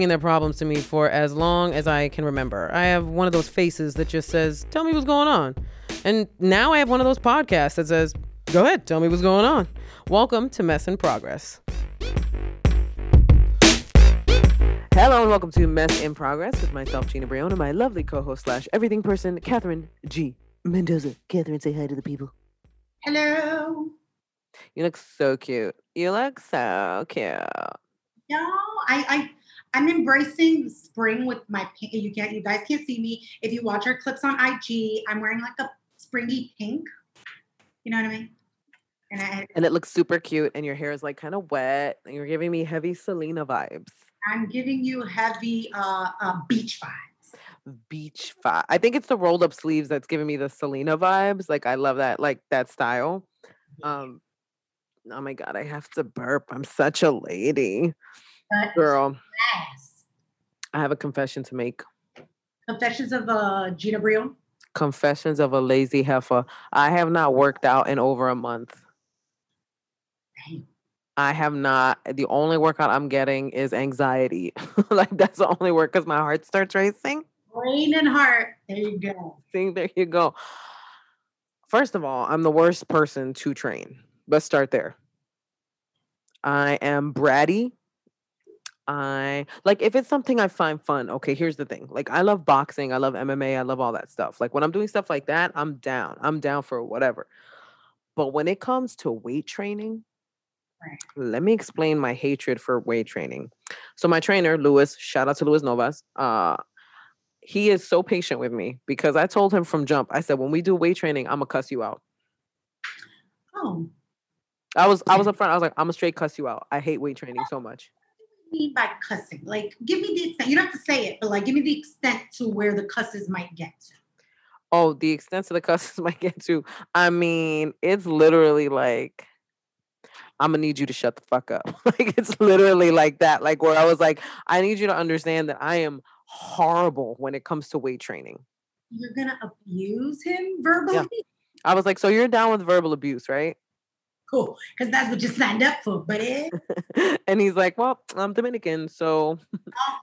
bringing their problems to me for as long as I can remember. I have one of those faces that just says, Tell me what's going on. And now I have one of those podcasts that says, Go ahead, tell me what's going on. Welcome to Mess in Progress. Hello and welcome to Mess in Progress with myself, Gina Brillon, and my lovely co-host slash everything person, Katherine G. Mendoza. Katherine, say hi to the people. Hello. You look so cute. You look so cute. No, I, I I'm embracing spring with my pink. You can't, you guys can't see me. If you watch our clips on IG, I'm wearing like a springy pink. You know what I mean? And, I, and it looks super cute, and your hair is like kind of wet, and you're giving me heavy Selena vibes. I'm giving you heavy uh, uh beach vibes. Beach vibe. I think it's the rolled up sleeves that's giving me the Selena vibes. Like I love that, like that style. Um, oh my god, I have to burp. I'm such a lady. Girl. I have a confession to make. Confessions of uh, Gina Brillon. Confessions of a lazy heifer. I have not worked out in over a month. I have not. The only workout I'm getting is anxiety. like that's the only work because my heart starts racing. Brain and heart. There you go. See, there you go. First of all, I'm the worst person to train. Let's start there. I am bratty. I like if it's something I find fun. Okay, here's the thing. Like I love boxing, I love MMA, I love all that stuff. Like when I'm doing stuff like that, I'm down. I'm down for whatever. But when it comes to weight training, right. let me explain my hatred for weight training. So my trainer, Lewis, shout out to Luis Novas. Uh he is so patient with me because I told him from jump, I said, when we do weight training, I'm gonna cuss you out. Oh. I was I was upfront. I was like, I'm gonna straight cuss you out. I hate weight training so much mean by cussing? Like, give me the extent. You don't have to say it, but like, give me the extent to where the cusses might get to. Oh, the extent to the cusses might get to. I mean, it's literally like, I'm gonna need you to shut the fuck up. like, it's literally like that. Like, where I was like, I need you to understand that I am horrible when it comes to weight training. You're gonna abuse him verbally? Yeah. I was like, so you're down with verbal abuse, right? Cool, because that's what you signed up for, buddy. and he's like, well, I'm Dominican, so oh.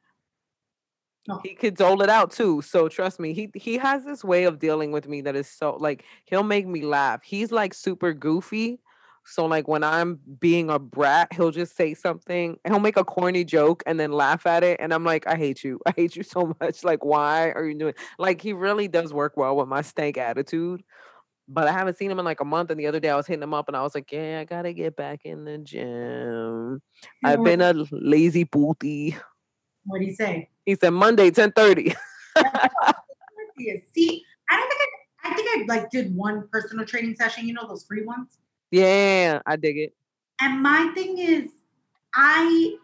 Oh. he could dole it out too. So trust me, he he has this way of dealing with me that is so like he'll make me laugh. He's like super goofy. So like when I'm being a brat, he'll just say something, he'll make a corny joke and then laugh at it. And I'm like, I hate you. I hate you so much. Like, why are you doing like he really does work well with my stank attitude but I haven't seen him in like a month. And the other day I was hitting him up and I was like, yeah, I gotta get back in the gym. I've been a lazy booty. What did he say? He said Monday, 10 30. See, I don't think I, I think I like did one personal training session, you know, those free ones. Yeah, I dig it. And my thing is, I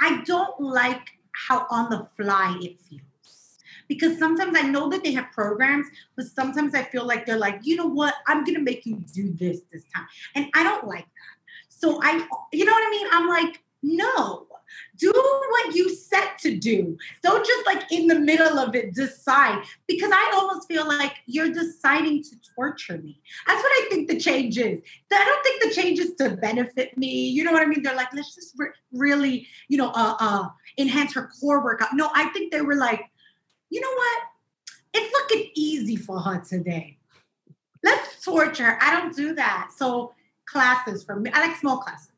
I don't like how on the fly it feels because sometimes I know that they have programs, but sometimes I feel like they're like, you know what, I'm gonna make you do this this time, and I don't like that. So I, you know what I mean? I'm like, no, do what you set to do. Don't just like in the middle of it decide because I almost feel like you're deciding to torture me. That's what I think the change is. I don't think the change is to benefit me. You know what I mean? They're like, let's just re- really, you know, uh, uh, enhance her core workout. No, I think they were like, you know what? It's looking easy for her today. Let's torture. I don't do that. So classes for me, I like small classes.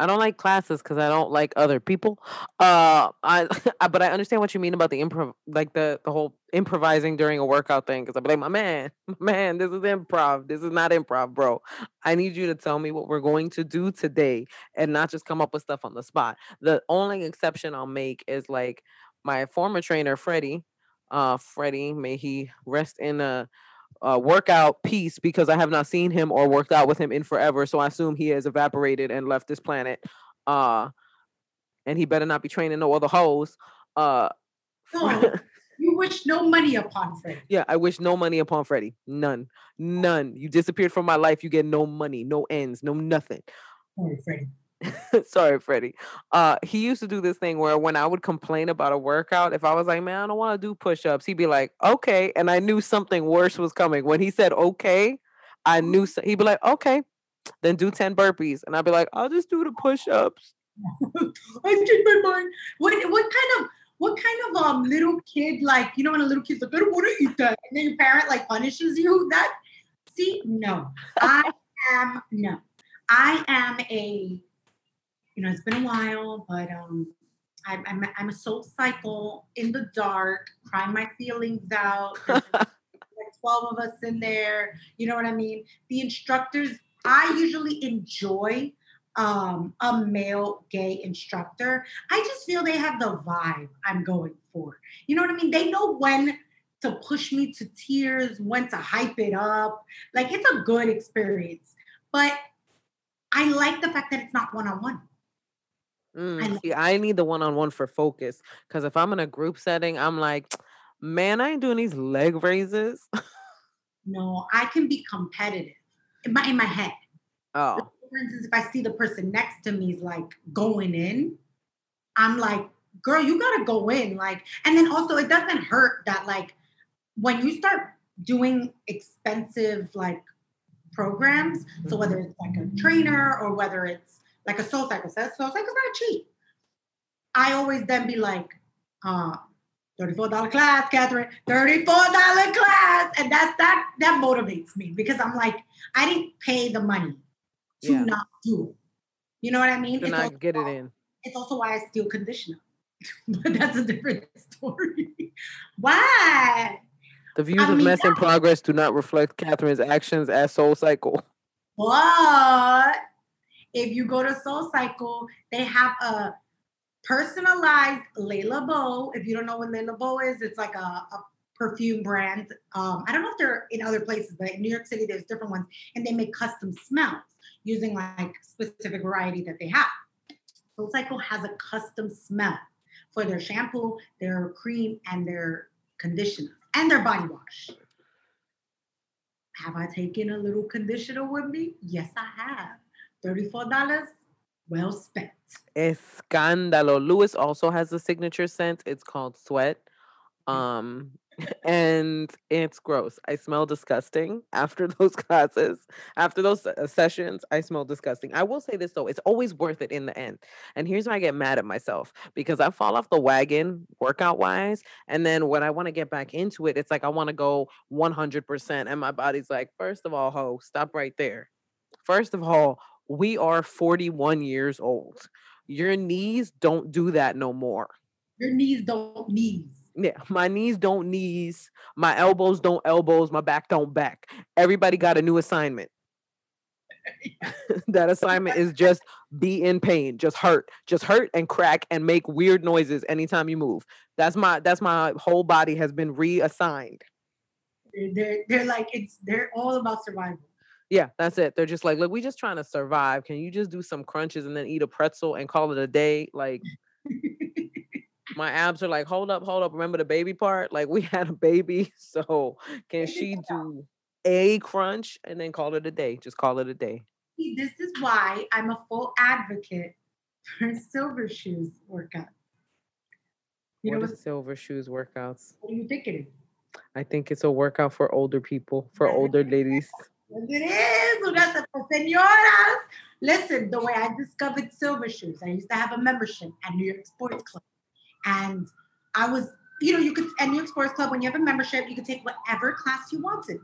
I don't like classes because I don't like other people. Uh, I, but I understand what you mean about the improv, like the the whole improvising during a workout thing. Because I'm like, my man, man, this is improv. This is not improv, bro. I need you to tell me what we're going to do today, and not just come up with stuff on the spot. The only exception I'll make is like my former trainer, Freddie uh, Freddie. May he rest in a, a, workout peace because I have not seen him or worked out with him in forever. So I assume he has evaporated and left this planet. Uh, and he better not be training no other hoes. Uh, no, you wish no money upon Freddie. Yeah, I wish no money upon Freddie. None. None. You disappeared from my life. You get no money, no ends, no nothing. Sorry, Freddie. sorry, Freddie. Uh, he used to do this thing where when I would complain about a workout, if I was like, man, I don't want to do push-ups, he'd be like, okay. And I knew something worse was coming. When he said okay, I knew so- he'd be like, okay, then do 10 burpees. And I'd be like, I'll just do the push-ups. I changed my mind. What what kind of what kind of um little kid like you know when a little kid's like I don't want to eat that and then your parent like punishes you that see no I am no I am a you know it's been a while but um I'm I'm, I'm a soul cycle in the dark crying my feelings out like 12 of us in there you know what I mean the instructors I usually enjoy um, a male gay instructor, I just feel they have the vibe I'm going for. You know what I mean? They know when to push me to tears, when to hype it up. Like it's a good experience. But I like the fact that it's not one on one. Mm, see, I need the one on one for focus because if I'm in a group setting, I'm like, man, I ain't doing these leg raises. no, I can be competitive in my in my head. Oh for instance, if I see the person next to me is like going in, I'm like, girl, you gotta go in. Like, and then also it doesn't hurt that like when you start doing expensive like programs, so whether mm-hmm. it's like a trainer or whether it's like a soul cycle says, soul cycle's not cheap. I always then be like, uh, $34 class, Katherine, $34 class. And that's that that motivates me because I'm like, I didn't pay the money to yeah. not do it. You know what I mean? To not get it in. It's also why I steal conditioner. but that's a different story. why? The views I of Mess and Progress do not reflect Katherine's actions as Soul Cycle. But if you go to Soul Cycle, they have a personalized Le Labo. If you don't know what Le Labo is, it's like a, a perfume brand. Um, I don't know if they're in other places, but in New York City, there's different ones, and they make custom smells using like specific variety that they have. Soul Cycle has a custom smell for their shampoo, their cream, and their conditioner, and their body wash. Have I taken a little conditioner with me? Yes, I have. $34, well spent. Escándalo. Lewis also has a signature scent. It's called Sweat. Um, and it's gross. I smell disgusting after those classes. After those sessions, I smell disgusting. I will say this though, it's always worth it in the end. And here's why I get mad at myself because I fall off the wagon workout wise. And then when I want to get back into it, it's like I want to go 100%. And my body's like, first of all, ho, stop right there. First of all, we are 41 years old. Your knees don't do that no more. Your knees don't knees yeah, my knees don't knees, my elbows don't elbows, my back don't back. Everybody got a new assignment. that assignment is just be in pain, just hurt, just hurt and crack and make weird noises anytime you move. That's my that's my whole body has been reassigned. They're they're like it's they're all about survival. Yeah, that's it. They're just like, look, we just trying to survive. Can you just do some crunches and then eat a pretzel and call it a day? Like my abs are like, hold up, hold up. Remember the baby part? Like we had a baby. So can she do a crunch and then call it a day? Just call it a day. This is why I'm a full advocate for silver shoes workouts. You what know what silver shoes workouts? What do you think it is? I think it's a workout for older people, for older ladies. It is. Una senoras. Listen, the way I discovered silver shoes, I used to have a membership at New York Sports Club. And I was, you know, you could at New York Sports Club, when you have a membership, you could take whatever class you wanted.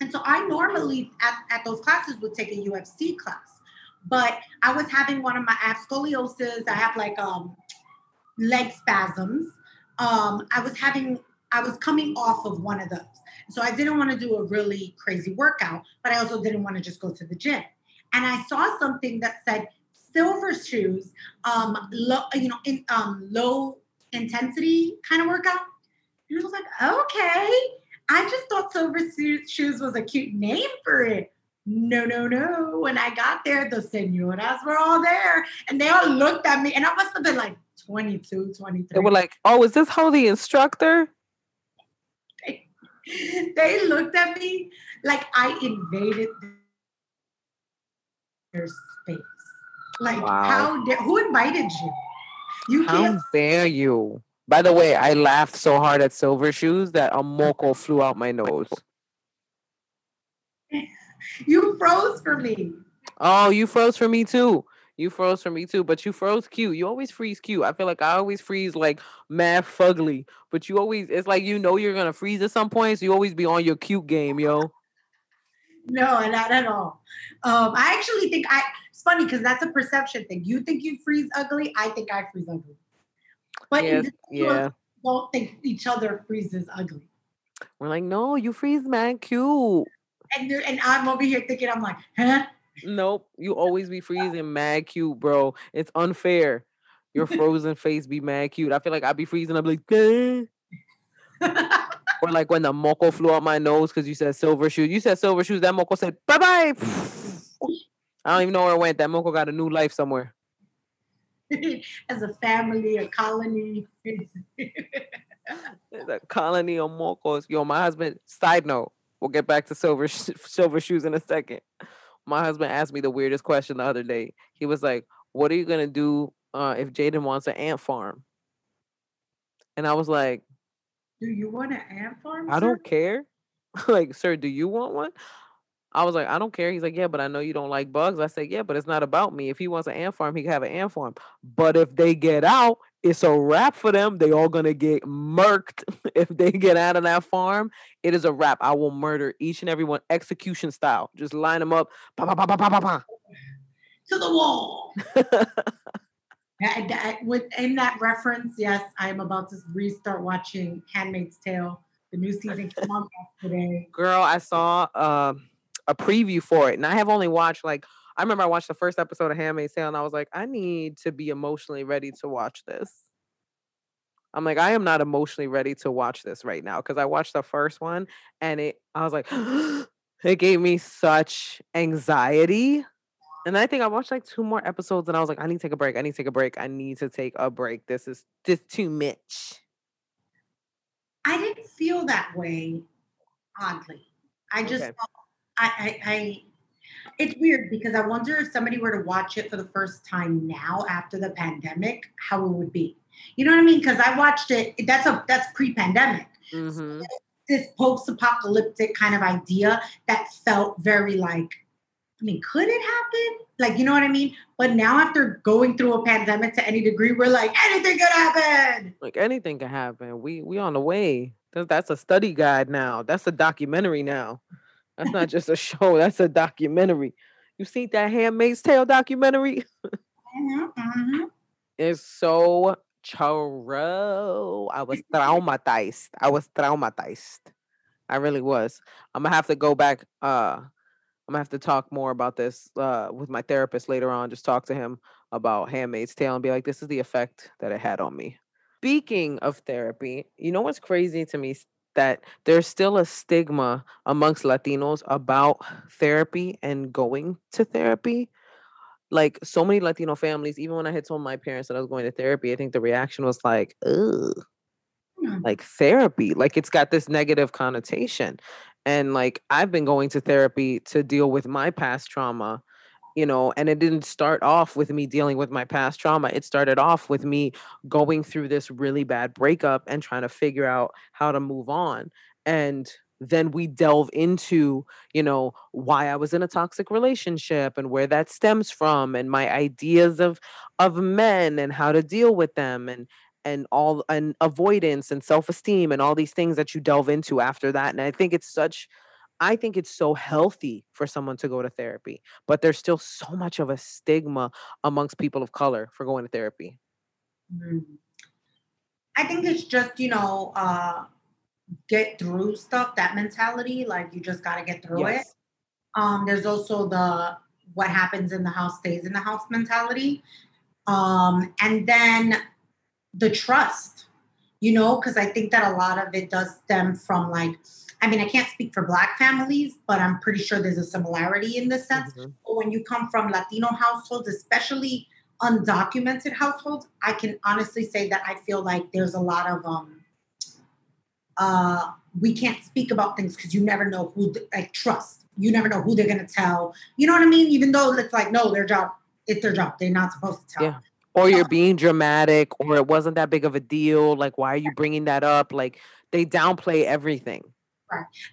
And so I normally at, at those classes would take a UFC class. But I was having one of my ab scoliosis. I have like um leg spasms. Um, I was having, I was coming off of one of those. So I didn't want to do a really crazy workout, but I also didn't want to just go to the gym. And I saw something that said silver shoes, um, low, you know, in um, low intensity kind of workout. And I was like, okay. I just thought silver shoes was a cute name for it. No, no, no. When I got there, the senoras were all there and they all looked at me. And I must have been like 22, 23. They were like, oh, is this how the instructor? They, looked at me like I invaded their space. Like, wow. how dare, who invited you? You how can't. dare you? By the way, I laughed so hard at Silver Shoes that a moco flew out my nose. You froze for me. Oh, you froze for me too. You froze for me too, but you froze cute. You always freeze cute. I feel like I always freeze like mad fugly, but you always it's like you know you're gonna freeze at some point, so you always be on your cute game, yo. No, not at all. Um, I actually think I. It's funny because that's a perception thing. You think you freeze ugly. I think I freeze ugly. But Yes, yeah. don't think each other freezes ugly. We're like, no, you freeze man cute. And and I'm over here thinking, I'm like, huh? Nope, you always be freezing mad cute, bro. It's unfair. Your frozen face be mad cute. I feel like I'd be freezing. I'd be like, "Eh." or like when the moco flew out my nose because you said silver shoes. You said silver shoes. That moco said bye bye. I don't even know where it went. That moco got a new life somewhere. As a family, a colony. There's a colony of mocos. Yo, my husband. Side note. We'll get back to silver sh- silver shoes in a second. My husband asked me the weirdest question the other day. He was like, "What are you gonna do uh, if Jaden wants an ant farm?" And I was like, Do you want an ant farm? I sir? don't care. like, sir, do you want one? I was like, I don't care. He's like, yeah, but I know you don't like bugs. I said, yeah, but it's not about me. If he wants an ant farm, he can have an ant farm. But if they get out, it's a wrap for them. They all gonna get murked if they get out of that farm. It is a wrap. I will murder each and every one, execution style. Just line them up. Pa, pa, pa, pa, pa, pa, pa. To the wall. I- I- with in that reference, yes, I am about to restart watching *Handmaid's Tale*. The new season came on yesterday. Girl, I saw uh, a preview for it, and I have only watched like I remember I watched the first episode of Handmaid's Tale, and I was like, I need to be emotionally ready to watch this. I'm like, I am not emotionally ready to watch this right now because I watched the first one, and it, I was like, it gave me such anxiety. And I think I watched like two more episodes, and I was like, I need to take a break. I need to take a break. I need to take a break. This is this too much. I didn't feel that way, oddly. I just, Okay. felt- I, I, I, it's weird because I wonder if somebody were to watch it for the first time now after the pandemic, how it would be. You know what I mean? Because I watched it. That's a that's pre-pandemic. hmm This post-apocalyptic kind of idea that felt very like, I mean, could it happen? Like, you know what I mean? But now after going through a pandemic to any degree, we're like, anything could happen. like anything can happen. We we on the way. That's a study guide now. That's a documentary now. That's not just a show. That's a documentary. You seen that Handmaid's Tale documentary? Mhm, mhm. It's so churro. I was traumatized. I was traumatized. I really was. I'm gonna have to go back. Uh, I'm gonna have to talk more about this uh, with my therapist later on. Just talk to him about Handmaid's Tale and be like, this is the effect that it had on me. Speaking of therapy, you know what's crazy to me? That there's still a stigma amongst Latinos about therapy and going to therapy like so many Latino families, even when I had told my parents that I was going to therapy, I think the reaction was like, ugh, Hmm. like therapy. Like it's got this negative connotation. And like I've been going to therapy to deal with my past trauma, you know, and it didn't start off with me dealing with my past trauma. It started off with me going through this really bad breakup and trying to figure out how to move on. And then we delve into you know why i was in a toxic relationship and where that stems from and my ideas of of men and how to deal with them and and all and avoidance and self-esteem and all these things that you delve into after that and i think it's such i think it's so healthy for someone to go to therapy but there's still so much of a stigma amongst people of color for going to therapy Mm. I think it's just, you know, uh, get through stuff, that mentality. Like you just got to get through it. Um, there's also the what happens in the house stays in the house mentality. Um, and then the trust, you know, because I think that a lot of it does stem from like, I mean, I can't speak for Black families, but I'm pretty sure there's a similarity in this sense. Mhm. But when you come from Latino households, especially undocumented households, I can honestly say that I feel like there's a lot of um uh we can't speak about things because you never know who like trust. You never know who they're gonna tell. You know what I mean? Even though it's like, no, their job, it's their job. They're not supposed to tell. Yeah. or you're being dramatic or it wasn't that big of a deal like why are you bringing that up like they downplay everything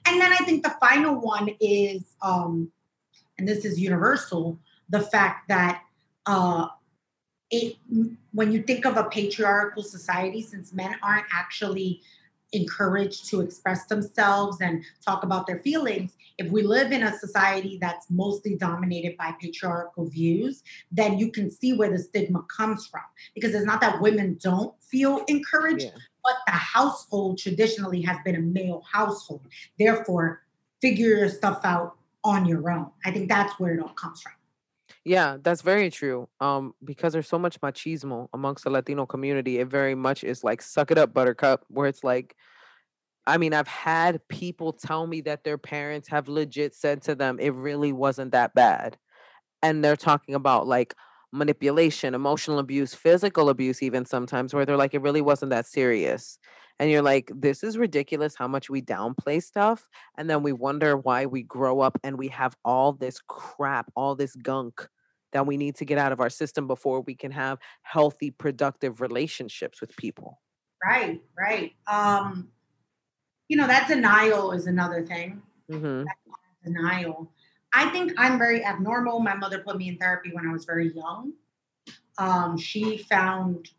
And then I think the final one is, um, and this is universal, the fact that uh, it when you think of a patriarchal society, since men aren't actually encouraged to express themselves and talk about their feelings, if we live in a society that's mostly dominated by patriarchal views, then you can see where the stigma comes from. Because it's not that women don't feel encouraged, yeah. But the household traditionally has been a male household. Therefore, figure your stuff out on your own. I think that's where it all comes from. Yeah, that's very true. Um, because there's so much machismo amongst the Latino community, it very much is like suck it up, buttercup, where it's like, I mean, I've had people tell me that their parents have legit said to them, it really wasn't that bad. And they're talking about like manipulation, emotional abuse, physical abuse, even sometimes, where they're like, it really wasn't that serious. And you're like this is ridiculous how much we downplay stuff and then we wonder why we grow up and we have all this crap all this gunk that we need to get out of our system before we can have healthy productive relationships with people. Right right. Um you know that denial is another thing. Mm-hmm. denial i think i'm very abnormal my mother put me in therapy when i was very young um, she found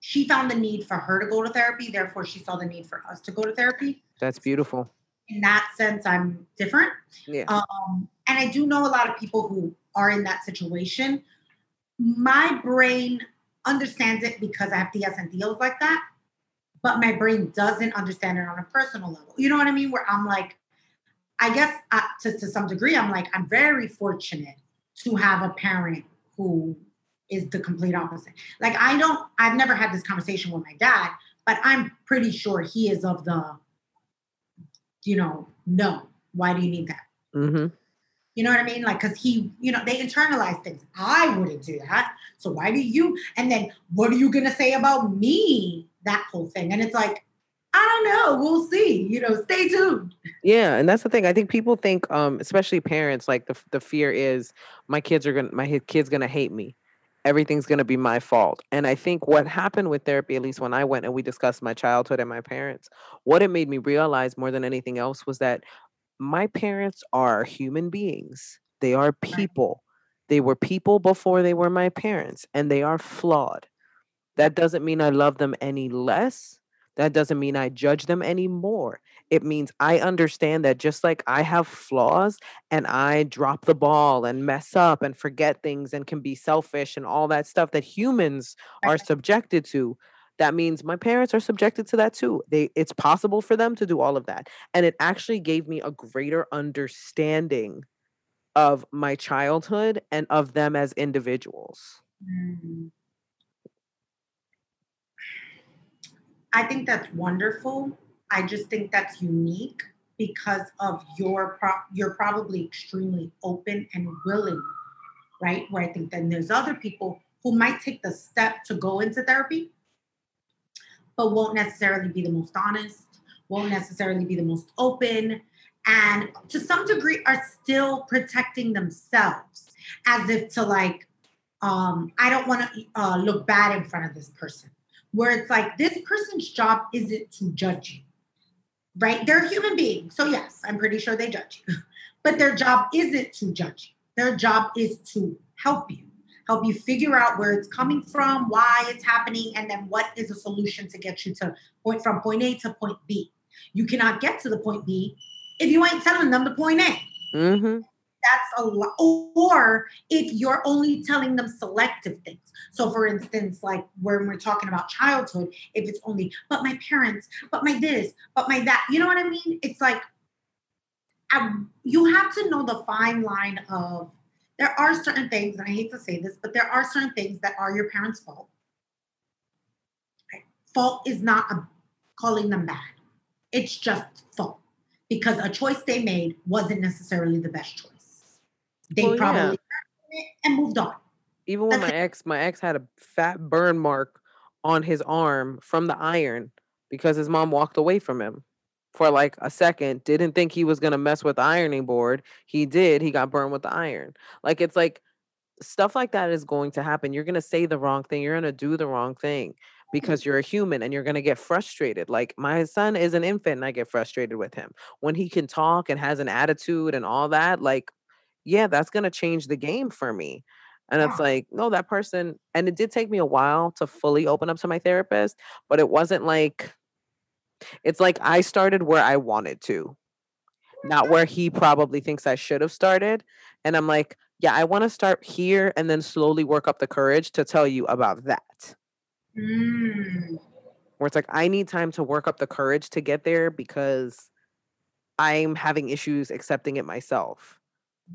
she found the need for her to go to therapy. Therefore, she saw the need for us to go to therapy. That's beautiful. In that sense, I'm different. Yeah. Um, and I do know a lot of people who are in that situation. My brain understands it because I have DSM like that, but my brain doesn't understand it on a personal level. You know what I mean? Where I'm like, I guess uh, to, to some degree, I'm like, I'm very fortunate to have a parent who is the complete opposite. Like I don't, I've never had this conversation with my dad, but I'm pretty sure he is of the, you know, no. Why do you need that? Mm-hmm. You know what I mean? Like, cause he, you know, they internalize things. I wouldn't do that. So why do you? And then what are you gonna say about me? That whole thing. And it's like, I don't know. We'll see. You know, stay tuned. Yeah, and that's the thing. I think people think, um, especially parents, like the the fear is my kids are gonna my kid's gonna hate me everything's going to be my fault. And I think what happened with therapy, at least when I went and we discussed my childhood and my parents, what it made me realize more than anything else was that my parents are human beings, they are people. They were people before they were my parents, and they are flawed. That doesn't mean I love them any less. That doesn't mean I judge them anymore. It means I understand that just like I have flaws and I drop the ball and mess up and forget things and can be selfish and all that stuff that humans are subjected to, that means my parents are subjected to that too. They it's possible for them to do all of that. And it actually gave me a greater understanding of my childhood and of them as individuals. Mm. I think that's wonderful. I just think that's unique because of your pro- you're probably extremely open and willing, right? Where I think then there's other people who might take the step to go into therapy, but won't necessarily be the most honest, won't necessarily be the most open, and to some degree are still protecting themselves as if to like, um, I don't want to uh, look bad in front of this person where it's like this person's job isn't to judge you, right? They're human beings. So, yes, I'm pretty sure they judge you, but their job isn't to judge you. Their job is to help you, help you figure out where it's coming from, why it's happening, and then what is a solution to get you to point from point A to point B. You cannot get to the point B if you ain't telling them the point A. Mm-hmm that's a lot. Or if you're only telling them selective things. So, for instance, like when we're talking about childhood, if it's only, but my parents, but my this, but my that, you know what I mean? It's like, I, you have to know the fine line of there are certain things, and I hate to say this, but there are certain things that are your parents' fault. Fault is not a, calling them bad, it's just fault because a choice they made wasn't necessarily the best choice they well, probably yeah. and moved on. Even when my ex, my ex had a fat burn mark on his arm from the iron because his mom walked away from him for like a second, didn't think he was gonna mess with the ironing board. He did, he got burned with the iron. Like it's like stuff like that is going to happen. You're gonna say the wrong thing, you're gonna do the wrong thing mm-hmm. because you're a human and you're going to get frustrated. Like my son is an infant and I get frustrated with him. When he can talk and has an attitude and all that, like yeah, that's going to change the game for me. And it's like, no, that person, and it did take me a while to fully open up to my therapist, but it wasn't like, it's like I started where I wanted to, not where he probably thinks I should have started. And I'm like, yeah, I want to start here and then slowly work up the courage to tell you about that. Mm. Where it's like, I need time to work up the courage to get there because I'm having issues accepting it myself.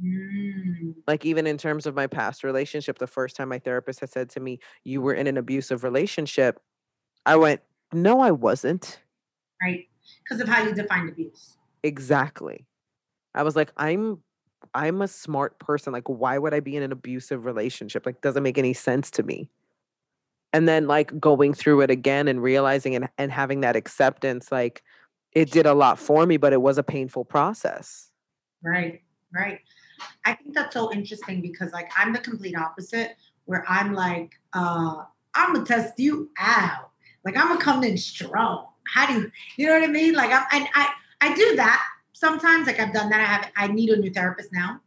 Mm. like even in terms of my past relationship the first time my therapist had said to me you were in an abusive relationship i went no i wasn't Right. Because of how you defined abuse. exactly i was like i'm i'm a smart person like why would i be in an abusive relationship like doesn't make any sense to me and then like going through it again and realizing and, and having that acceptance like it did a lot for me but it was a painful process Right. Right. I think that's so interesting because like I'm the complete opposite where I'm like, uh, I'm gonna test you out. Like I'm gonna come in strong. How do you you know what I mean? Like I'm and I I do that sometimes, like I've done that. I have I need a new therapist now.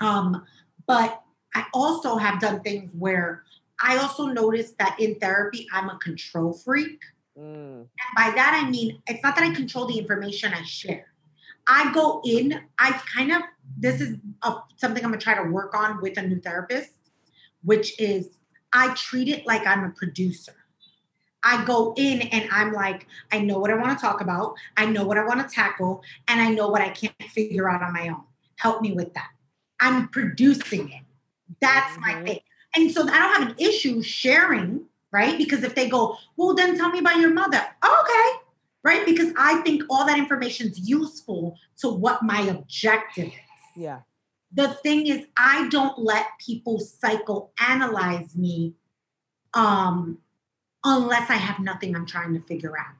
Um, but I also have done things where I also noticed that in therapy, I'm a control freak. Mm, And by that, I mean, it's not that I control the information I share. I go in, I kind of, this is a, something I'm to try to work on with a new therapist, which is I treat it like I'm a producer. I go in and I'm like, I know what I want to talk about. I know what I want to tackle, and I know what I can't figure out on my own. Help me with that. I'm producing it. That's my Mhm. thing. And so I don't have an issue sharing, right? Because if they go, well, then tell me about your mother. Okay, right? Because I think all that information is useful to what my objective is. yeah The thing is, I don't let people psychoanalyze me um, unless I have nothing I'm trying to figure out.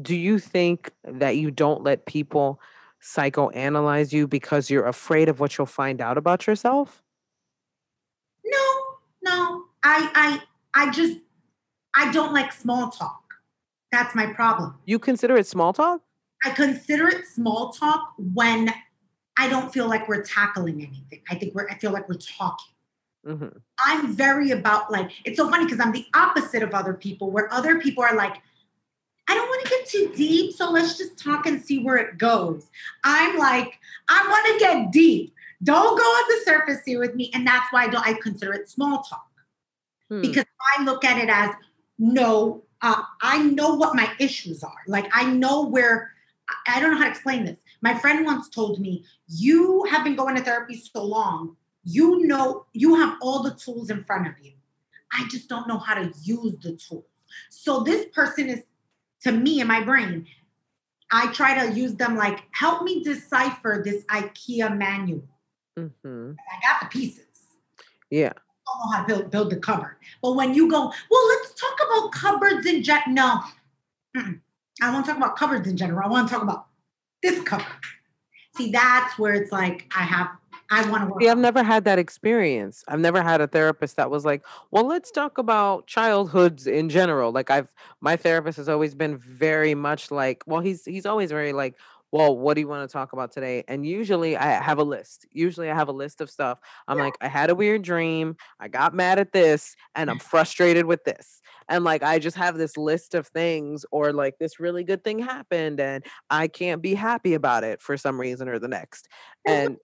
do you think that you don't let people psychoanalyze you because you're afraid of what you'll find out about yourself? No, no. I I I just I don't like small talk. That's my problem. You consider it small talk? I consider it small talk when I don't feel like we're tackling anything. I think we're I feel like we're talking. hmm I'm very about like it's so funny because I'm the opposite of other people where other people are like I don't want to get too deep, so let's just talk and see where it goes. I'm like, I want to get deep. Don't go on the surface here with me. And that's why I don't I consider it small talk. Hmm. because I look at it as no, uh, I know what my issues are. Like I know where I- don't know how to explain this. My friend once told me, "You have been going to therapy so long, you know you have all the tools in front of you. I just don't know how to use the tools." So this person is to me in my brain. I try to use them like help me decipher this IKEA manual. Mhm. I got the pieces Yeah. Don't know how to build, build the cupboard. But when you go, well, let's talk about cupboards in general. No, Mm-mm. I want to talk about cupboards in general. I want to talk about this cupboard. See, that's where it's like I have, I want to work. See, I've never had that experience. I've never had a therapist that was like, "Well, let's talk about childhoods in general." Like I've my therapist has always been very much like, well, he's he's always very like, "Well, what do you want to talk about today?" And usually I have a list. Usually I have a list of stuff. I'm like, "I had a weird dream. I got mad at this, and I'm mm. frustrated with this." And like I just have this list of things or like this really good thing happened and I can't be happy about it for some reason or the next. And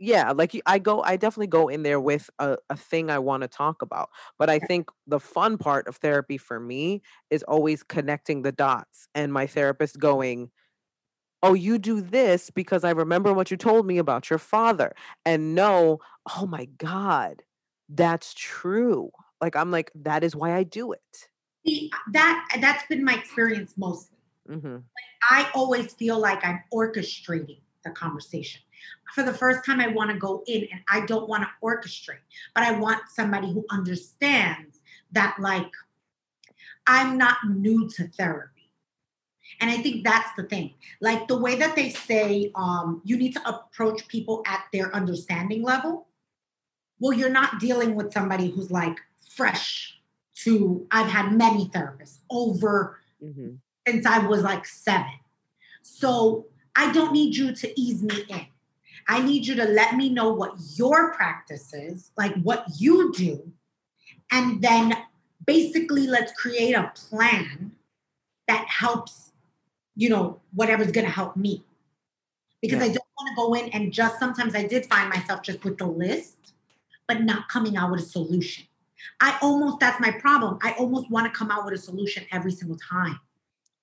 yeah like I go i definitely go in there with a, a thing i want to talk about but i think the fun part of therapy for me is always connecting the dots and my therapist going oh you do this because i remember what you told me about your father and no oh my god that's true like i'm like that is why i do it See, that that's been my experience mostly. hmm I always feel like I'm orchestrating the conversation. For the first time, I want to go in and I don't want to orchestrate, but I want somebody who understands that, like, I'm not new to therapy. And I think that's the thing. Like the way that they say um, you need to approach people at their understanding level. Well, you're not dealing with somebody who's like fresh to, I've had many therapists over hmm since I was like seven. So I don't need you to ease me in. I need you to let me know what your practice is, like what you do. And then basically, let's create a plan that helps, you know, whatever's going to help me. Because yeah. I don't want to go in and just sometimes I did find myself just with the list, but not coming out with a solution. I almost, that's my problem. I almost want to come out with a solution every single time.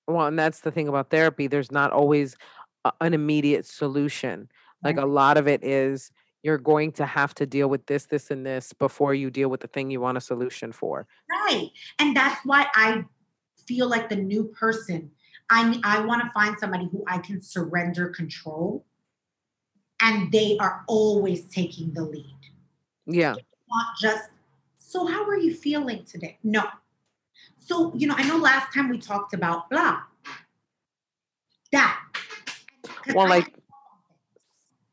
Well, and that's the thing about therapy. There's not always a, an immediate solution. Like a lot of it is you're going to have to deal with this, this, and this before you deal with the thing you want a solution for. Right. And that's why I feel like the new person, I, I want to find somebody who I can surrender control and they are always taking the lead. Yeah. Not just, so how are you feeling today? No. So, you know, I know last time we talked about blah. That. Well, like,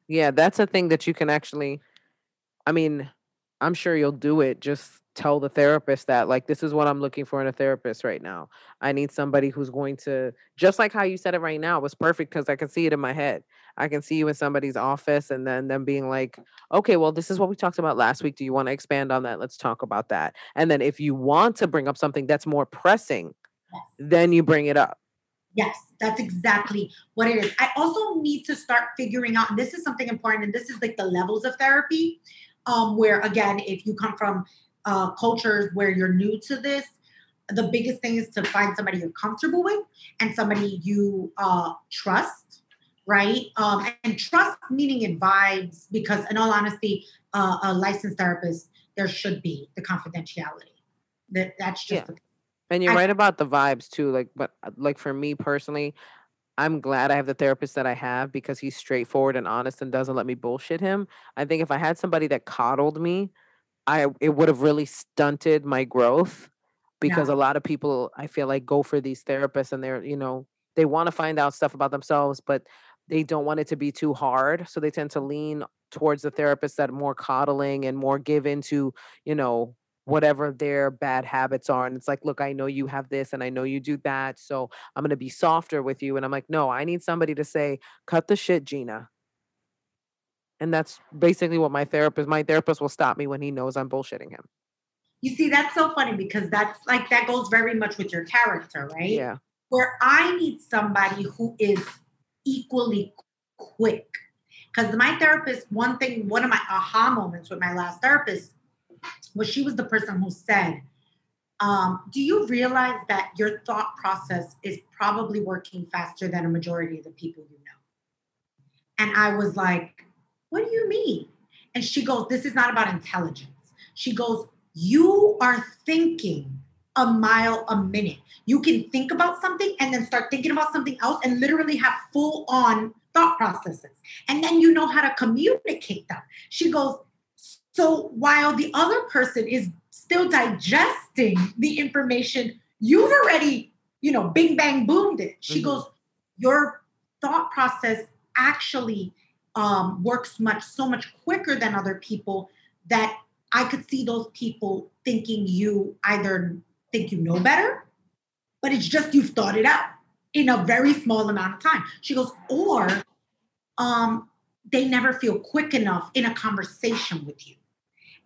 yeah, that's a thing that you can actually, I mean, I'm sure you'll do it. Just tell the therapist that, like, this is what I'm looking for in a therapist right now. I need somebody who's going to, just like how you said it right now, was perfect because I can see it in my head. I can see you in somebody's office and then them being like, okay, well, this is what we talked about last week. Do you want to expand on that? Let's talk about that. And then if you want to bring up something that's more pressing, yes. then you bring it up. Yes, that's exactly what it is. I also need to start figuring out, and this is something important, and this is like the levels of therapy, um, where again, if you come from uh, cultures where you're new to this, the biggest thing is to find somebody you're comfortable with and somebody you uh, trust right? Um, and trust meaning it vibes because, in all honesty, uh, a licensed therapist there should be the confidentiality. That that's just. Yeah. and you're I, right about the vibes too. Like, but uh, like for me personally, I'm glad I have the therapist that I have because he's straightforward and honest and doesn't let me bullshit him. I think if I had somebody that coddled me, I it would have really stunted my growth because yeah. a lot of people I feel like go for these therapists and they're, you know, they want to find out stuff about themselves, but they don't want it to be too hard so they tend to lean towards the therapists that are more coddling and more give into you know whatever their bad habits are and it's like look i know you have this and i know you do that so i'm going to be softer with you and i'm like no i need somebody to say cut the shit gina and that's basically what my therapist my therapist will stop me when he knows i'm bullshitting him you see that's so funny because that's like that goes very much with your character right yeah where i need somebody who is equally quick. Because my therapist, one thing, one of my aha moments with my last therapist was she was the person who said, um, Do you realize that your thought process is probably working faster than a majority of the people you know? And I was like, What do you mean? And she goes, This is not about intelligence. She goes, You are thinking a mile a minute. You can think about something and then start thinking about something else and literally have full on thought processes. And then you know how to communicate them. She goes, So while the other person is still digesting the information, you've already, you know, bing, bang, boomed it. She mm-hmm. goes, Your thought process actually um, works much, so much quicker than other people that I could see those people thinking you either think you know better, but it's just you've thought it out in a very small amount of time. She goes, or um, they never feel quick enough in a conversation with you.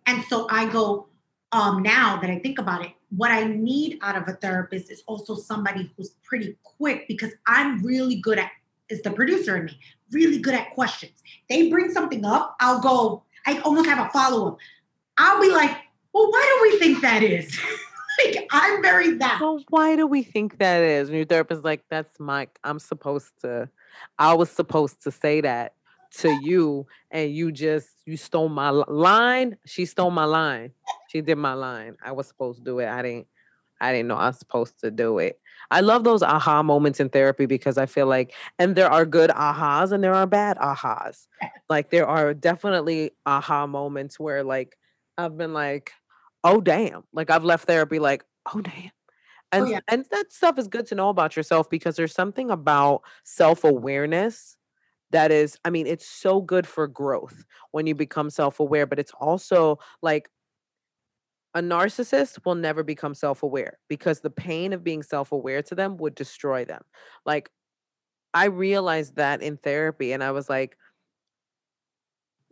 And so I go, um, now that I think about it, what I need out of a therapist is also somebody who's pretty quick because I'm really good at, is the producer in me, really good at questions. They bring something up, I'll go, I almost have a follow up. I'll be like, well, why do we think that is? like I'm very that. Well, why do we think that is? And your therapist like, that's my I'm supposed to, I was supposed to say that to you, and you just you stole my line. She stole my line. She did my line. I was supposed to do it. I didn't. I didn't know I was supposed to do it. I love those aha moments in therapy because I feel like, and there are good ahas and there are bad ahas. Eh. Like there are definitely aha moments where like I've been like, oh damn like i've left therapy like oh damn oh, and oh, yeah. and that stuff is good to know about yourself because there's something about self-awareness that is i mean it's so good for growth when you become self-aware but it's also like a narcissist will never become self-aware because the pain of being self-aware to them would destroy them like i realized that in therapy and i was like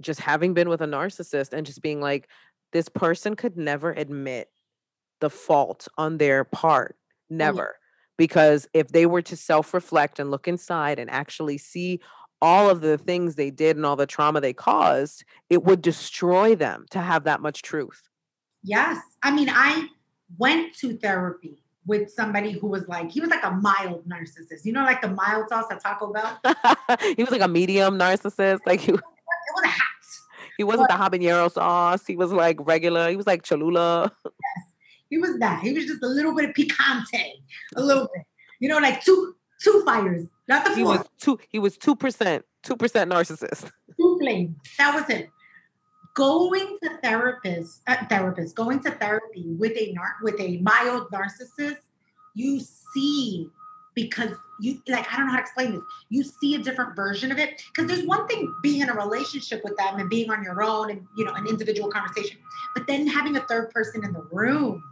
just having been with a narcissist and just being like, this person could never admit the fault on their part. Yeah. Never. Because if they were to self reflect and look inside and actually see all of the things they did and all the trauma they caused, it would destroy them to have that much truth. Yes. I mean, I went to therapy with somebody who was like, he was like a mild narcissist. You know, like the mild sauce at Taco Bell? he was like a medium narcissist. Like he, It was a hat. he wasn't the habanero sauce. He was like regular. He was like Cholula. He was that. He was just a little bit of picante, a little bit. You know, like two two fires, not the four. He was two. He was two percent. Two percent narcissist. two flames. That was it. Going to therapist, uh, therapist, going to therapy with a nar- with a mild narcissist, you see because you like I don't know how to explain this. You see a different version of it because there's one thing being in a relationship with them and being on your own and you know an individual conversation, but then having a third person in the room,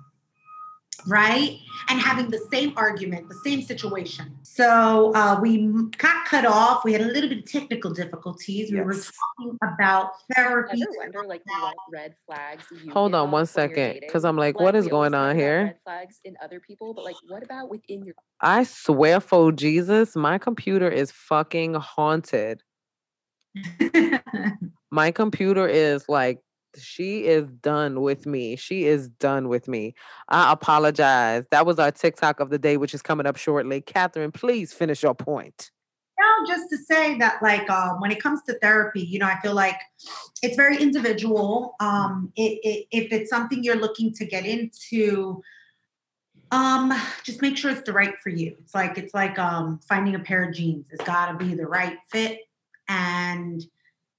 right? And having the same argument, the same situation. So uh, we got cut off. We had a little bit of technical difficulties. We were talking about therapy. ever wonder like what red flags you Hold give on off one when you're second, dating? because I'm like, what is we always going talk on about here? Red flags in other people, but like, what about within your? I swear for Jesus, my computer is fucking haunted. My computer is like, she is done with me. She is done with me. I apologize. That was our TikTok of the day, which is coming up shortly. Katherine, please finish your point. No, just to say that, like, um, when it comes to therapy, you know, I feel like it's very individual. Um, it, it, if it's something you're looking to get into, um, just make sure it's the right for you. It's like it's like um, finding a pair of jeans. It's got to be the right fit. And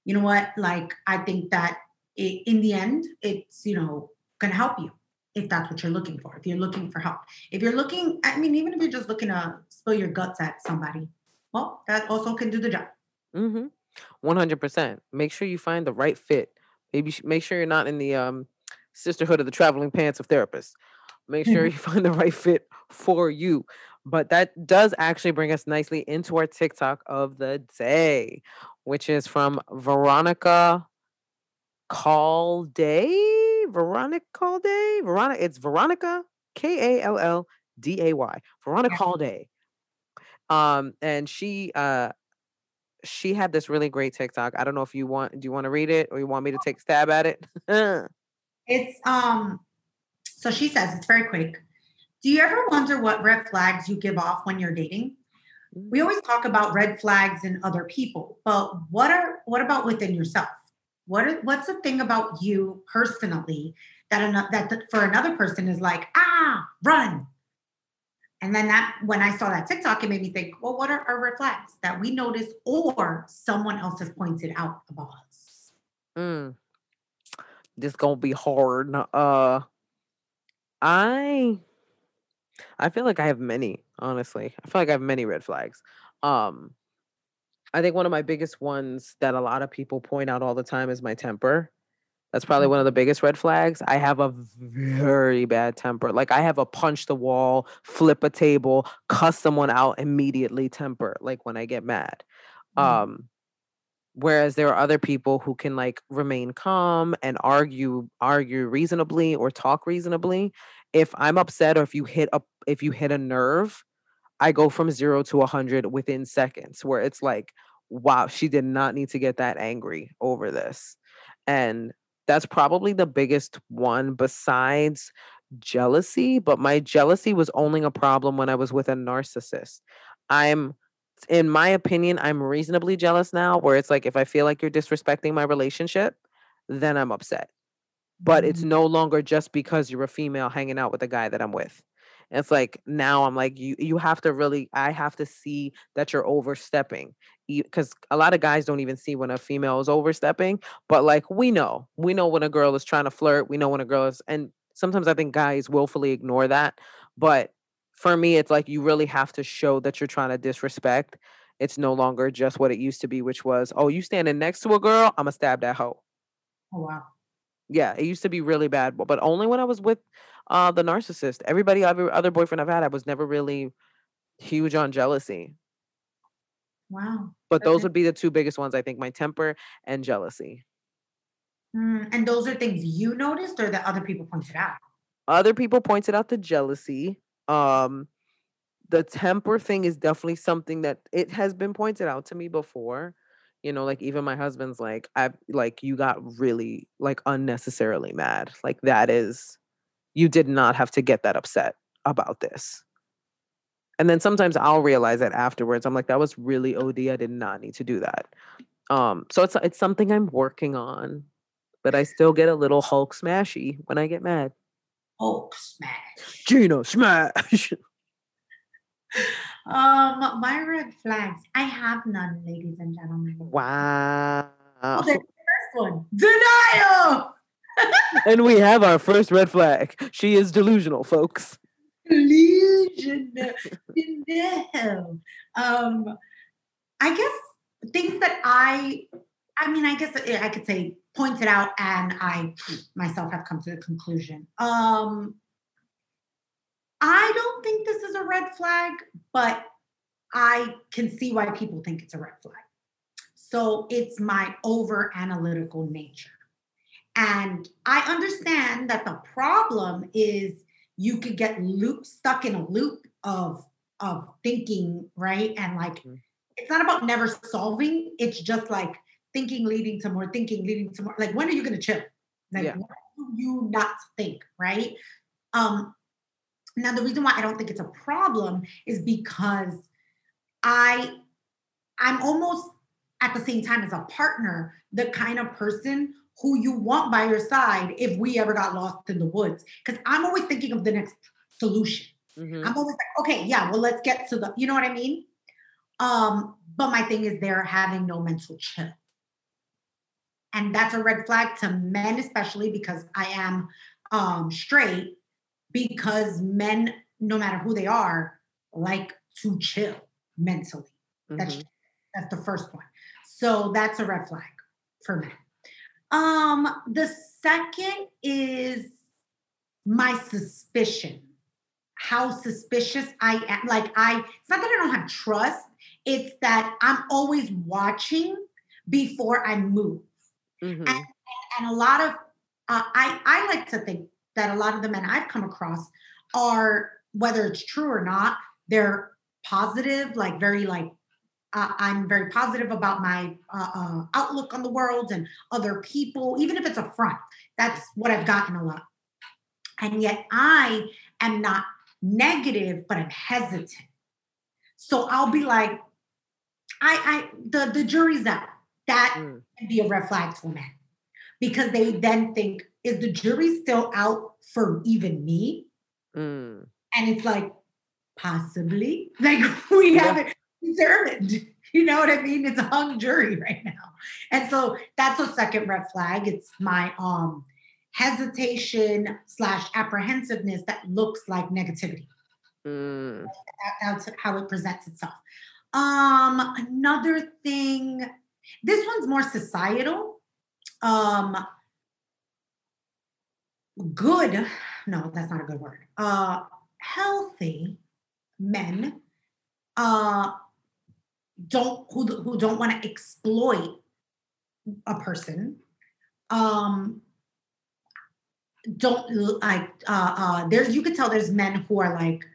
you know what? Like, I think that it, in the end, it's you know going to help you if that's what you're looking for. If you're looking for help, if you're looking, I mean, even if you're just looking to spill your guts at somebody, well, that also can do the job. Mm-hmm. One hundred percent. Make sure you find the right fit. Maybe make sure you're not in the um sisterhood of the traveling pants of therapists. Make sure you find the right fit for you. But that does actually bring us nicely into our TikTok of the day, which is from Veronica Kallday. Veronica Kallday. Veronica. It's Veronica K A L L D A Y. Veronica Yeah. Kallday. Um, and she uh she had this really great TikTok. I don't know if you want do you want to read it or you want me to take a stab at it? It's um so she says it's very quick. Do you ever wonder what red flags you give off when you're dating? We always talk about red flags in other people, but what are what about within yourself? What are, what's the thing about you personally that ano- that th- for another person is like ah run? And then that when I saw that TikTok, it made me think, well, what are our red flags that we notice or someone else has pointed out about us? Mm. This gonna be hard. Uh I I feel like I have many, honestly. I feel like I have many red flags. Um I think one of my biggest ones that a lot of people point out all the time is my temper. That's probably one of the biggest red flags. I have a very bad temper. Like I have a punch the wall, flip a table, cuss someone out immediately temper, like when I get mad. Mm. Um whereas there are other people who can like remain calm and argue argue reasonably or talk reasonably. If I'm upset or if you hit a if you hit a nerve, I go from 0 to a 100 within seconds where it's like wow, she did not need to get that angry over this. And that's probably the biggest one besides jealousy, but my jealousy was only a problem when I was with a narcissist. I'm in my opinion, I'm reasonably jealous now where it's like if I feel like you're disrespecting my relationship, then I'm upset. But it's Mhm. no longer just because you're a female hanging out with a guy that I'm with. It's like now I'm like you you have to really I have to see that you're overstepping because a lot of guys don't even see when a female is overstepping but like we know we know when a girl is trying to flirt we know when a girl is and sometimes i think guys willfully ignore that but for me it's like you really have to show that you're trying to disrespect it's no longer just what it used to be which was oh you standing next to a girl i'm gonna stab that hoe Oh wow. Yeah it used to be really bad but only when i was with uh the narcissist everybody every other boyfriend i've had i was never really huge on jealousy Wow. but those would be the two biggest ones i think my temper and jealousy Mm, and those are things you noticed or that other people pointed out? Other people pointed out the jealousy. Um, the temper thing is definitely something that it has been pointed out to me before. You know, like even my husband's like, I like you got really like unnecessarily mad. Like that is you did not have to get that upset about this. And then sometimes I'll realize that afterwards. I'm like, that was really OD. I did not need to do that. Um, so it's it's something I'm working on, but I still get a little Hulk smashy when I get mad. Hulk smash. Gina smash. Um, my red flags. I have none, ladies and gentlemen. wow. Oh, there's the first one. Denial. and we have our first red flag. She is delusional, folks. Delusion. no. Um, I guess things that I, I mean, I guess I could say pointed out, and I myself have come to the conclusion. Um, I don't think this is a red flag, but I can see why people think it's a red flag. So it's my over analytical nature. And I understand that the problem is you could get loop stuck in a loop of of thinking, right? And like Mhm. it's not about never solving, it's just like thinking leading to more, thinking leading to more. Like when are you gonna chill? Like Yeah. when do you not think, right? Um now the reason why I don't think it's a problem is because I I'm almost at the same time as a partner, the kind of person who you want by your side if we ever got lost in the woods. Because I'm always thinking of the next solution. Mhm. I'm always like, okay, yeah, well, let's get to the, you know what I mean? Um, but my thing is they're having no mental chill. And that's a red flag to men, especially because I am um straight, because men, no matter who they are, like to chill mentally. That's Mhm. that's the first one. So that's a red flag for men. Um, the second is my suspicion. How suspicious I am. Like I, it's not that I don't have trust, it's that I'm always watching before I move. Mhm. And a lot of uh, I I like to think that a lot of the men I've come across are whether it's true or not, they're positive, like very like uh, I'm very positive about my uh, uh, outlook on the world and other people, even if it's a front. That's what I've gotten a lot. And yet I am not negative, but I'm hesitant. So I'll be like, I, I, the the jury's out. That Mm. can be a red flag to a man because they then think, is the jury still out for even me? Mm. And it's like, possibly. Like we Yeah. haven't determined. You know what I mean? It's a hung jury right now. And so that's a second red flag. It's my um hesitation slash apprehensiveness that looks like negativity. Mm. That- that's how it presents itself. Um, another thing, this one's more societal. Um, good, no, that's not a good word. Uh, healthy men uh don't who who don't want to exploit a person um don't like uh uh there's you could tell there's men who are like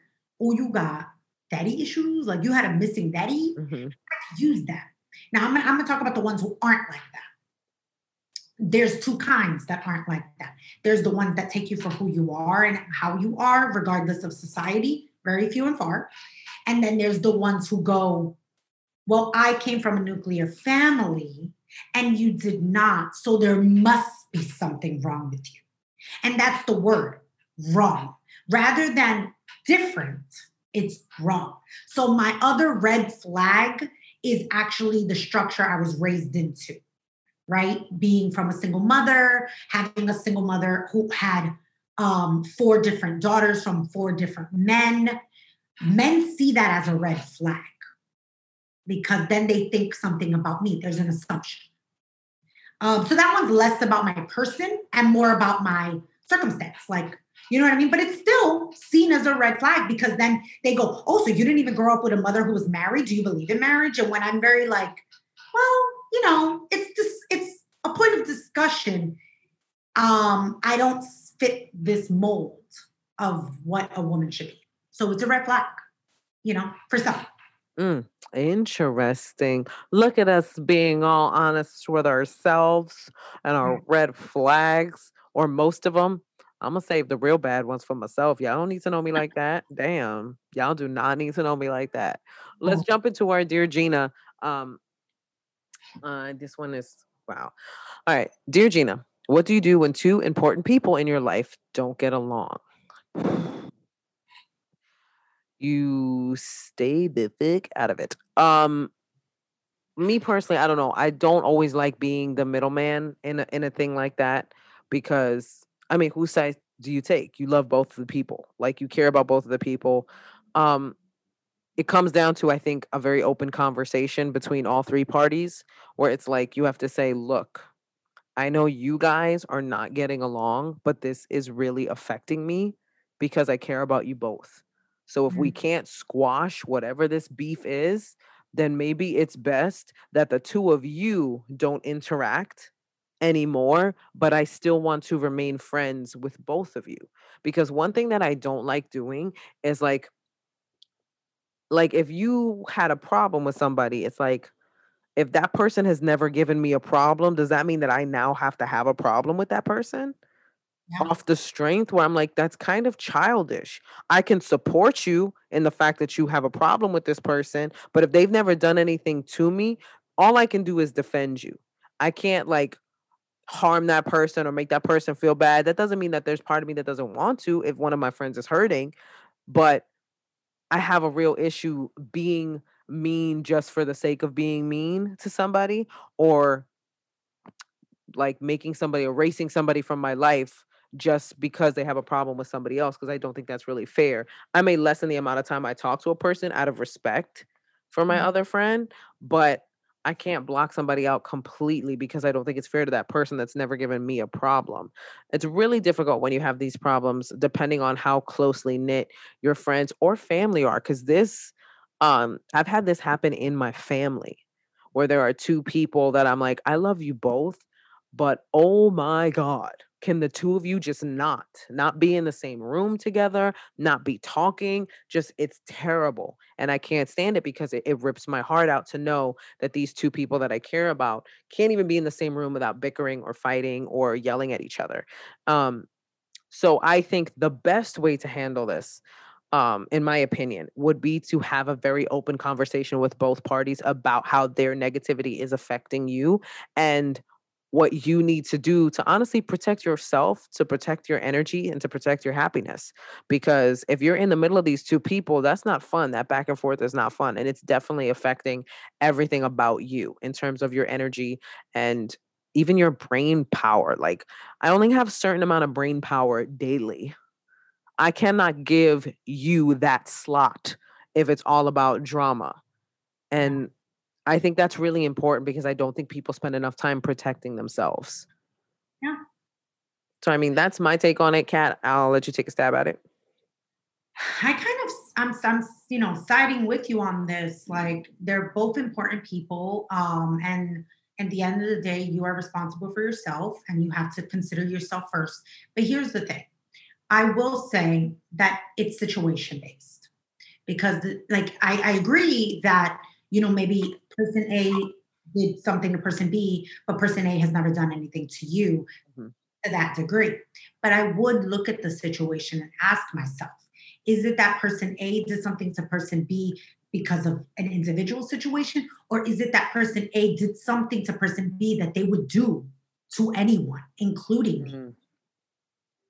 oh you got daddy issues like you had a missing daddy Mhm. use that now i'm gonna, I'm gonna talk about the ones who aren't like that there's two kinds that aren't like that. There's the ones that take you for who you are and how you are regardless of society very few and far. And then there's the ones who go well i came from a nuclear family and you did not so there must be something wrong with you. And that's the word wrong. Rather than different it's wrong. So my other red flag is actually the structure i was raised into right? Being from a single mother having a single mother who had um, four different daughters from four different men. Men see that as a red flag because then they think something about me. There's an assumption. Um, so that one's less about my person and more about my circumstance like you know what i mean? But it's still seen as a red flag because then they go oh so you didn't even grow up with a mother who was married? Do you believe in marriage? And when i'm very like well you know it's just it's a point of discussion um, I don't fit this mold of what a woman should be. So it's a red flag, you know, for some. Mm, interesting. Look at us being all honest with ourselves and our red flags, or most of them. I'm gonna save the real bad ones for myself. Y'all don't need to know me like that. Damn, y'all do not need to know me like that. Let's Oh. jump into our dear Gina. Um, uh, this one is wow. All right, dear Gina, what do you do when two important people in your life don't get along? You stay the fuck out of it. Um, me personally, I don't know. I don't always like being the middleman in a, in a thing like that because I mean, whose side do you take? You love both of the people, like you care about both of the people. Um, it comes down to I think a very open conversation between all three parties, where it's like you have to say, "Look, I know you guys are not getting along, but this is really affecting me because I care about you both. So if we mm. can't squash whatever this beef is, then maybe it's best that the two of you don't interact anymore, but I still want to remain friends with both of you. Because one thing that I don't like doing is like like if you had a problem with somebody, it's like if that person has never given me a problem, does that mean that I now have to have a problem with that person? Yeah. Off the strength where I'm like, that's kind of childish. I can support you in the fact that you have a problem with this person, but if they've never done anything to me, all I can do is defend you. I can't like harm that person or make that person feel bad. That doesn't mean that there's part of me that doesn't want to if one of my friends is hurting, but I have a real issue being mean just for the sake of being mean to somebody or like making somebody erasing somebody from my life just because they have a problem with somebody else because I don't think that's really fair. I may lessen the amount of time I talk to a person out of respect for my Mhm. other friend, but I can't block somebody out completely because I don't think it's fair to that person that's never given me a problem. It's really difficult when you have these problems depending on how closely knit your friends or family are cuz this um I've had this happen in my family where there are two people that I'm like I love you both but oh my god can the two of you just not not be in the same room together not be talking? Just it's terrible and i can't stand it because it, it rips my heart out to know that these two people that i care about can't even be in the same room without bickering or fighting or yelling at each other. Um so i think the best way to handle this um, in my opinion, would be to have a very open conversation with both parties about how their negativity is affecting you and what you need to do to honestly protect yourself, to protect your energy, and to protect your happiness. Because if you're in the middle of these two people, that's not fun. That back and forth is not fun. And it's definitely affecting everything about you in terms of your energy and even your brain power. Like, I only have a certain amount of brain power daily. I cannot give you that slot if it's all about drama. And I think that's really important because I don't think people spend enough time protecting themselves. Yeah. So I mean, that's my take on it, Kat. I'll let you take a stab at it. I kind of I'm I'm you know siding with you on this. Like they're both important people, um, and at the end of the day, you are responsible for yourself, and you have to consider yourself first. But here's the thing: I will say that it's situation based because, the, like, I, I agree that you know maybe person A did something to person B, but person A has never done anything to you Mhm. to that degree. But I would look at the situation and ask myself is it that person A did something to person B because of an individual situation? Or is it that person A did something to person B that they would do to anyone, including me? Mhm.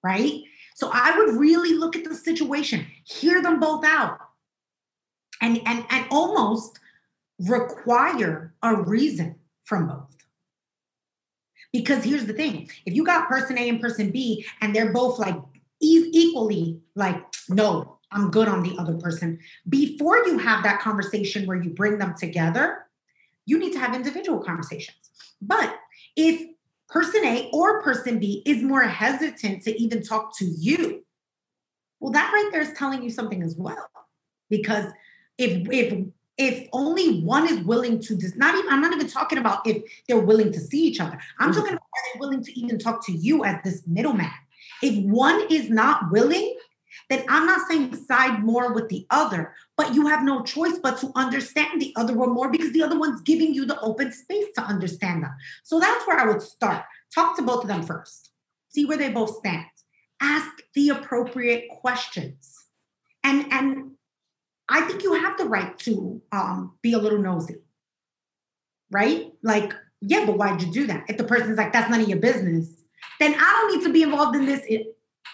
Right? So I would really look at the situation, hear them both out, and and and almost require a reason from both. Because here's the thing if you got person A and person B, and they're both like equally like, no, I'm good on the other person, before you have that conversation where you bring them together, you need to have individual conversations. But if person A or person B is more hesitant to even talk to you, well, that right there is telling you something as well. Because if if if only one is willing to dis- not even I'm not even talking about if they're willing to see each other. I'm Mhm. talking about are they willing to even talk to you as this middleman. If one is not willing, then I'm not saying side more with the other, but you have no choice but to understand the other one more because the other one's giving you the open space to understand them. So that's where I would start. Talk to both of them first. See where they both stand. Ask the appropriate questions. And and I think you have the right to um, be a little nosy, right? Like, yeah, but why'd you do that? If the person's like, that's none of your business, then I don't need to be involved in this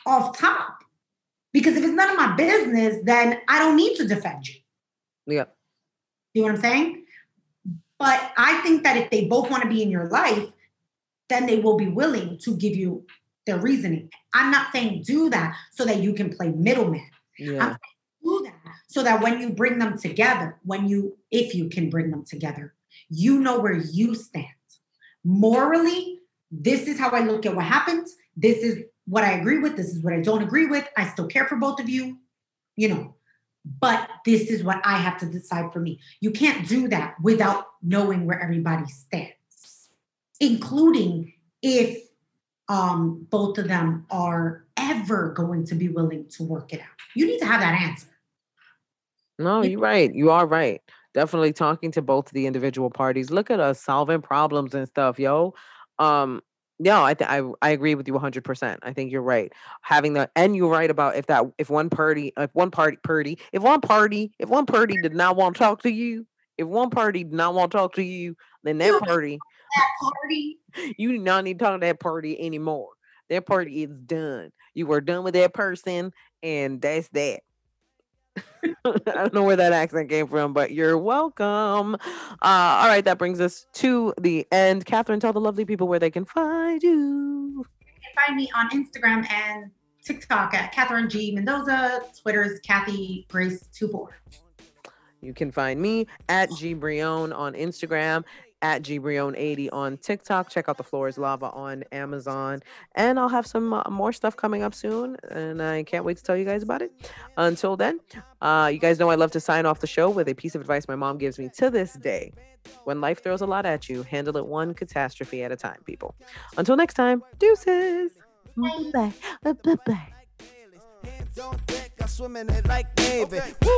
off top. Because if it's none of my business, then I don't need to defend you. Yeah. You know what I'm saying? But I think that if they both want to be in your life, then they will be willing to give you their reasoning. I'm not saying do that so that you can play middleman Yeah. that so that when you bring them together, when you, if you can bring them together, you know where you stand. Morally, this is how I look at what happened. This is what I agree with. This is what I don't agree with. I still care for both of you, you know, but this is what I have to decide for me. You can't do that without knowing where everybody stands, including if um, both of them are ever going to be willing to work it out. You need to have that answer. No, you're right. You are right. Definitely talking to both the individual parties. Look at us solving problems and stuff, yo. Um, no, I th- I I agree with you 100%. I think you're right. Having the and you're right about if that if one party if one party party if one party if one party did not want to talk to you, if one party did not want to talk to you, then that party That party, you do not need to talk to that party anymore. That party is done. You are done with that person, and that's that. I don't know where that accent came from, but you're welcome. Uh, all right, that brings us to the end. Katherine, tell the lovely people where they can find you. you can find me on Instagram and TikTok at Katherine G Mendoza. Twitter's Kathy Grace 24. You can find me at gbrillon on Instagram, at gbrillon80 on TikTok. Check out the Floor is Lava on Amazon. And I'll have some uh, more stuff coming up soon. And I can't wait to tell you guys about it. Until then, uh, you guys know I love to sign off the show with a piece of advice my mom gives me to this day. When life throws a lot at you, handle it one catastrophe at a time, people. Until next time, deuces. Bye bye. Bye bye. Hands on deck, I swim in it like Navy. Woo!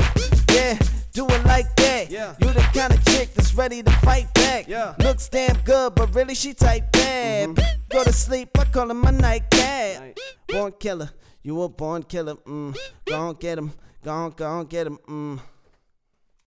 Yeah, do it like that. Yeah. You the kind of chick that's ready to fight back. Yeah. Mm-hmm. Looks damn good, but really she type bad. Go to sleep, I call her my nightcat. Night. Born killer, you a born killer. Mm. Go on get him, go on, go on get him. Mm.